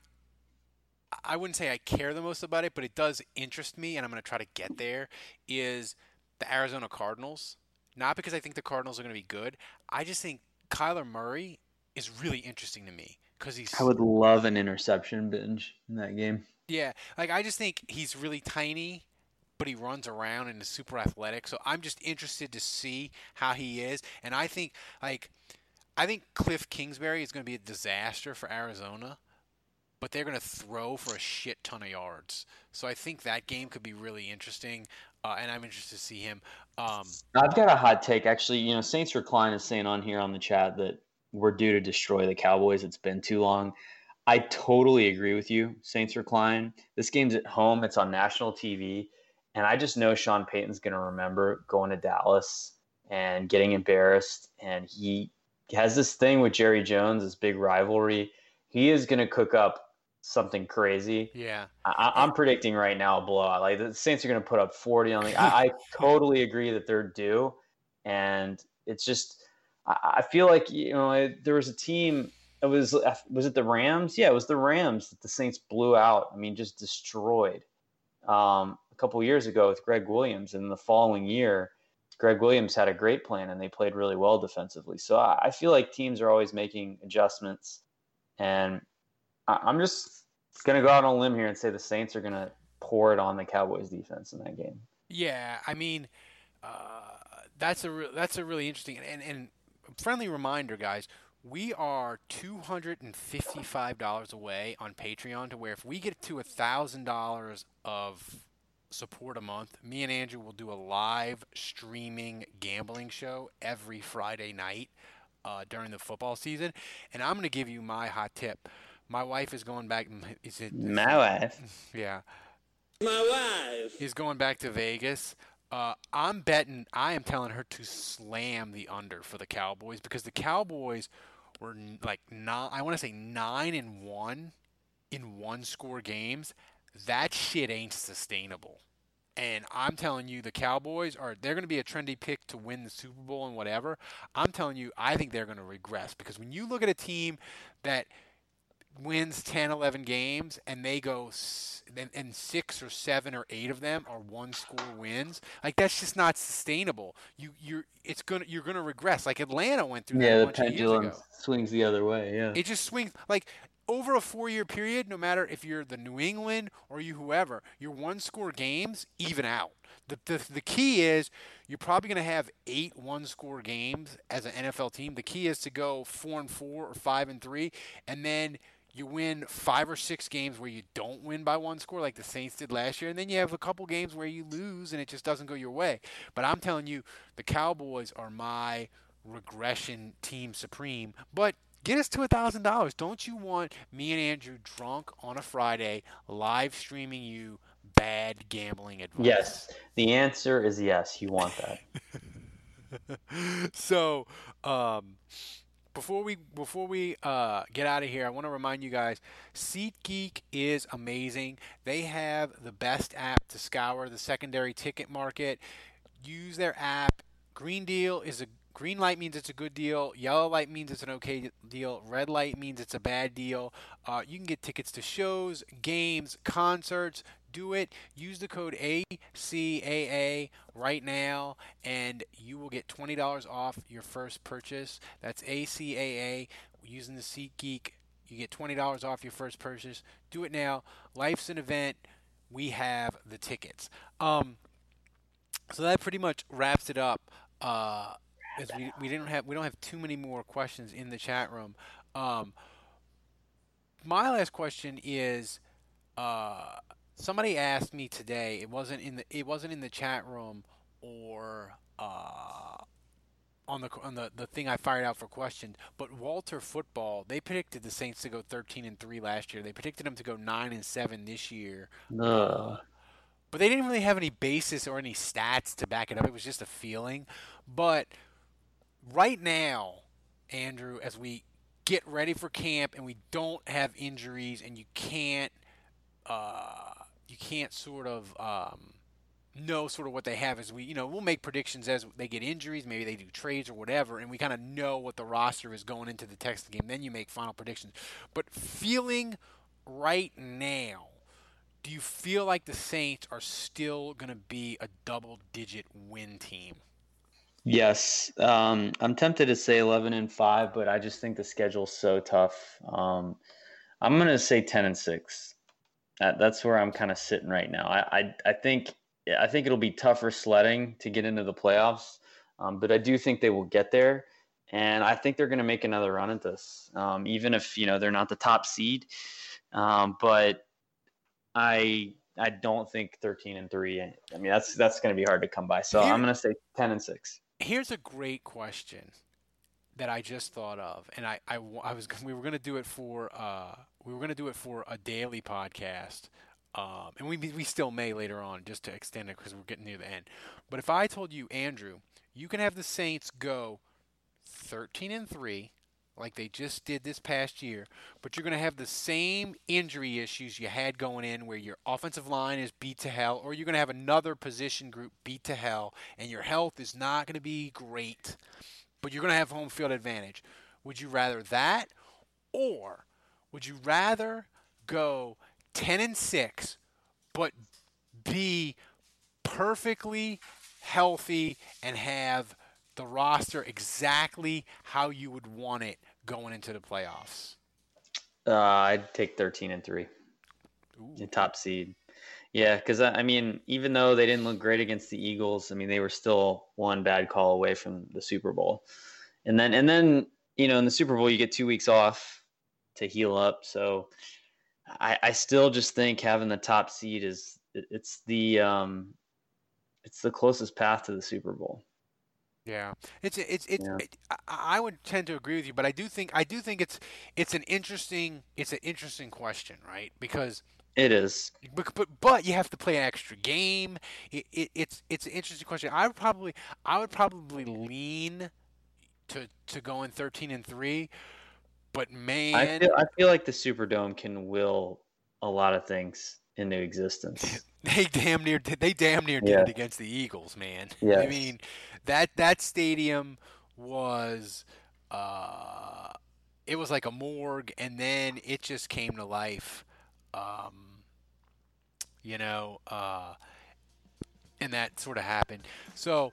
I wouldn't say I care the most about it, but it does interest me and I'm going to try to get there is the Arizona Cardinals. Not because I think the Cardinals are going to be good. I just think Kyler Murray is really interesting to me cuz he's I would love an interception binge in that game. Yeah, like I just think he's really tiny, but he runs around and is super athletic. So I'm just interested to see how he is. And I think like I think Cliff Kingsbury is going to be a disaster for Arizona, but they're going to throw for a shit ton of yards. So I think that game could be really interesting, uh, and I'm interested to see him. Um, I've got a hot take. Actually, you know, Saints Recline is saying on here on the chat that we're due to destroy the Cowboys. It's been too long. I totally agree with you, Saints Recline. This game's at home. It's on national TV, and I just know Sean Payton's going to remember going to Dallas and getting embarrassed. And he has this thing with Jerry Jones, this big rivalry. He is going to cook up something crazy. yeah, I, I'm predicting right now a blowout. Like the Saints are going to put up 40 on the. I, I totally agree that they're due, and it's just I, I feel like you know it, there was a team. It was was it the Rams? Yeah, it was the Rams that the Saints blew out. I mean, just destroyed. Um, a couple years ago with Gregg Williams, and the following year, Gregg Williams had a great plan, and they played really well defensively. So I, I feel like teams are always making adjustments, and I, I'm just going to go out on a limb here and say the Saints are going to pour it on the Cowboys defense in that game. yeah. I mean, uh, that's a re- that's a really interesting and and friendly reminder, guys. We are two hundred and fifty-five dollars away on Patreon to where if we get to thousand dollars of support a month, me and Andrew will do a live streaming gambling show every Friday night uh, during the football season. And I'm going to give you my hot tip. My wife is going back. Is it My wife. yeah. My wife is going back to Vegas. Uh, I'm betting. I am telling her to slam the under for the Cowboys because the Cowboys were like nine. I want to say nine and one in one score games. That shit ain't sustainable. And I'm telling you, the Cowboys are they're going to be a trendy pick to win the Super Bowl and whatever. I'm telling you, I think they're going to regress because when you look at a team that wins 10, 11 games and they go and, and six or seven or eight of them are one score wins, like that's just not sustainable. You you're it's gonna you're gonna regress. Like Atlanta went through that Yeah, the bunch of years pendulum swings the other way. Yeah. It just swings like over a four year period, no matter if you're the New England or you whoever, your one score games even out. The, the, the key is you're probably going to have eight one score games as an NFL team. The key is to go four and four or five and three, and then you win five or six games where you don't win by one score like the Saints did last year, and then you have a couple games where you lose and it just doesn't go your way. But I'm telling you, the Cowboys are my regression team supreme. But get us to a thousand dollars. Don't you want me and Andrew drunk on a Friday live streaming you bad gambling advice? Yes. The answer is yes. You want that. so um, before we before we uh, get out of here, I want to remind you guys, SeatGeek is amazing. They have the best app to scour the secondary ticket market. Use their app. Green deal is a green light means it's a good deal. Yellow light means it's an okay deal. Red light means it's a bad deal. Uh, you can get tickets to shows, games, concerts. Do it. Use the code ACAA right now, and you will get twenty dollars off your first purchase. That's ACAA using the SeatGeek. You get twenty dollars off your first purchase. Do it now. Life's an event. We have the tickets. Um, so that pretty much wraps it up. Uh, as we, we didn't have we don't have too many more questions in the chat room. Um, my last question is, uh, somebody asked me today. It wasn't in the it wasn't in the chat room or uh, on the on the, the thing I fired out for questions. But Walter Football, they predicted the Saints to go 13 and three last year. They predicted them to go nine and seven this year. Ugh. But they didn't really have any basis or any stats to back it up. It was just a feeling. But right now, Andrew, as we get ready for camp and we don't have injuries and you can't uh, you can't sort of um, know sort of what they have as we you know we'll make predictions as they get injuries maybe they do trades or whatever and we kind of know what the roster is going into the Texas game then you make final predictions but feeling right now do you feel like the Saints are still going to be a double digit win team Yes, um, I'm tempted to say 11 and five, but I just think the schedule's so tough. Um, I'm gonna say 10 and six. That, that's where I'm kind of sitting right now. I, I, I think I think it'll be tougher sledding to get into the playoffs, um, but I do think they will get there, and I think they're going to make another run at this, um, even if you know they're not the top seed. Um, but I I don't think 13 and three. I mean that's that's going to be hard to come by. So Here- I'm going to say 10 and six. here's a great question that I just thought of, and I, I, I was we were gonna do it for uh, we were gonna do it for a daily podcast, um, and we we still may later on just to extend it because we're getting near the end. But if I told you, Andrew, you can have the Saints go 13 and three, like they just did this past year, but you're gonna have the same injury issues you had going in, where your offensive line is beat to hell, or you're gonna have another position group beat to hell, and your health is not gonna be great but you're going to have home field advantage. Would you rather that or would you rather go 10 and 6 but be perfectly healthy and have the roster exactly how you would want it going into the playoffs? Uh, I'd take 13 and three, the top seed. Yeah, because I I mean, even though they didn't look great against the Eagles, I mean, they were still one bad call away from the Super Bowl. And then, and then, you know, in the Super Bowl, you get two weeks off to heal up. So I, I still just think having the top seed is it's the um, it's the closest path to the Super Bowl. Yeah, it's it's it's. Yeah. It, I, would tend to agree with you, but I do think I do think it's it's an interesting it's an interesting question, right? Because It is. But, but but you have to play an extra game. It, it, it's it's an interesting question. I would probably I would probably lean to to going thirteen and three, but man, I feel I feel like the Superdome can will a lot of things into existence. they damn near did they damn near did Yeah. it against the Eagles, man. I mean that that stadium was uh it was like a morgue, and then it just came to life. Um, you know, uh, and that sort of happened. So,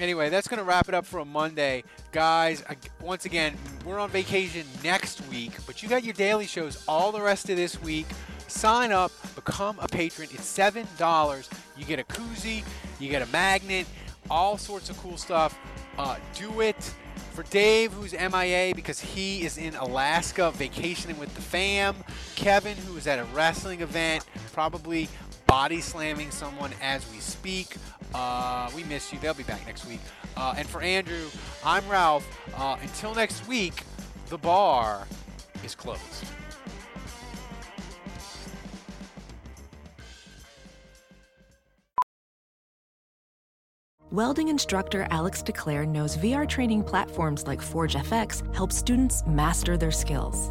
anyway, that's going to wrap it up for a Monday. Guys, ag- once again, we're on vacation next week, but you got your daily shows all the rest of this week. Sign up, become a patron. It's $7. You get a koozie, you get a magnet, all sorts of cool stuff. Uh, do it. For Dave, who's MIA because he is in Alaska vacationing with the fam. Kevin, who is at a wrestling event, probably body slamming someone as we speak. Uh, we miss you. They'll be back next week. Uh, and for Andrew, I'm Ralph. Uh, until next week, the bar is closed. Welding instructor Alex DeClaire knows VR training platforms like Forge FX help students master their skills.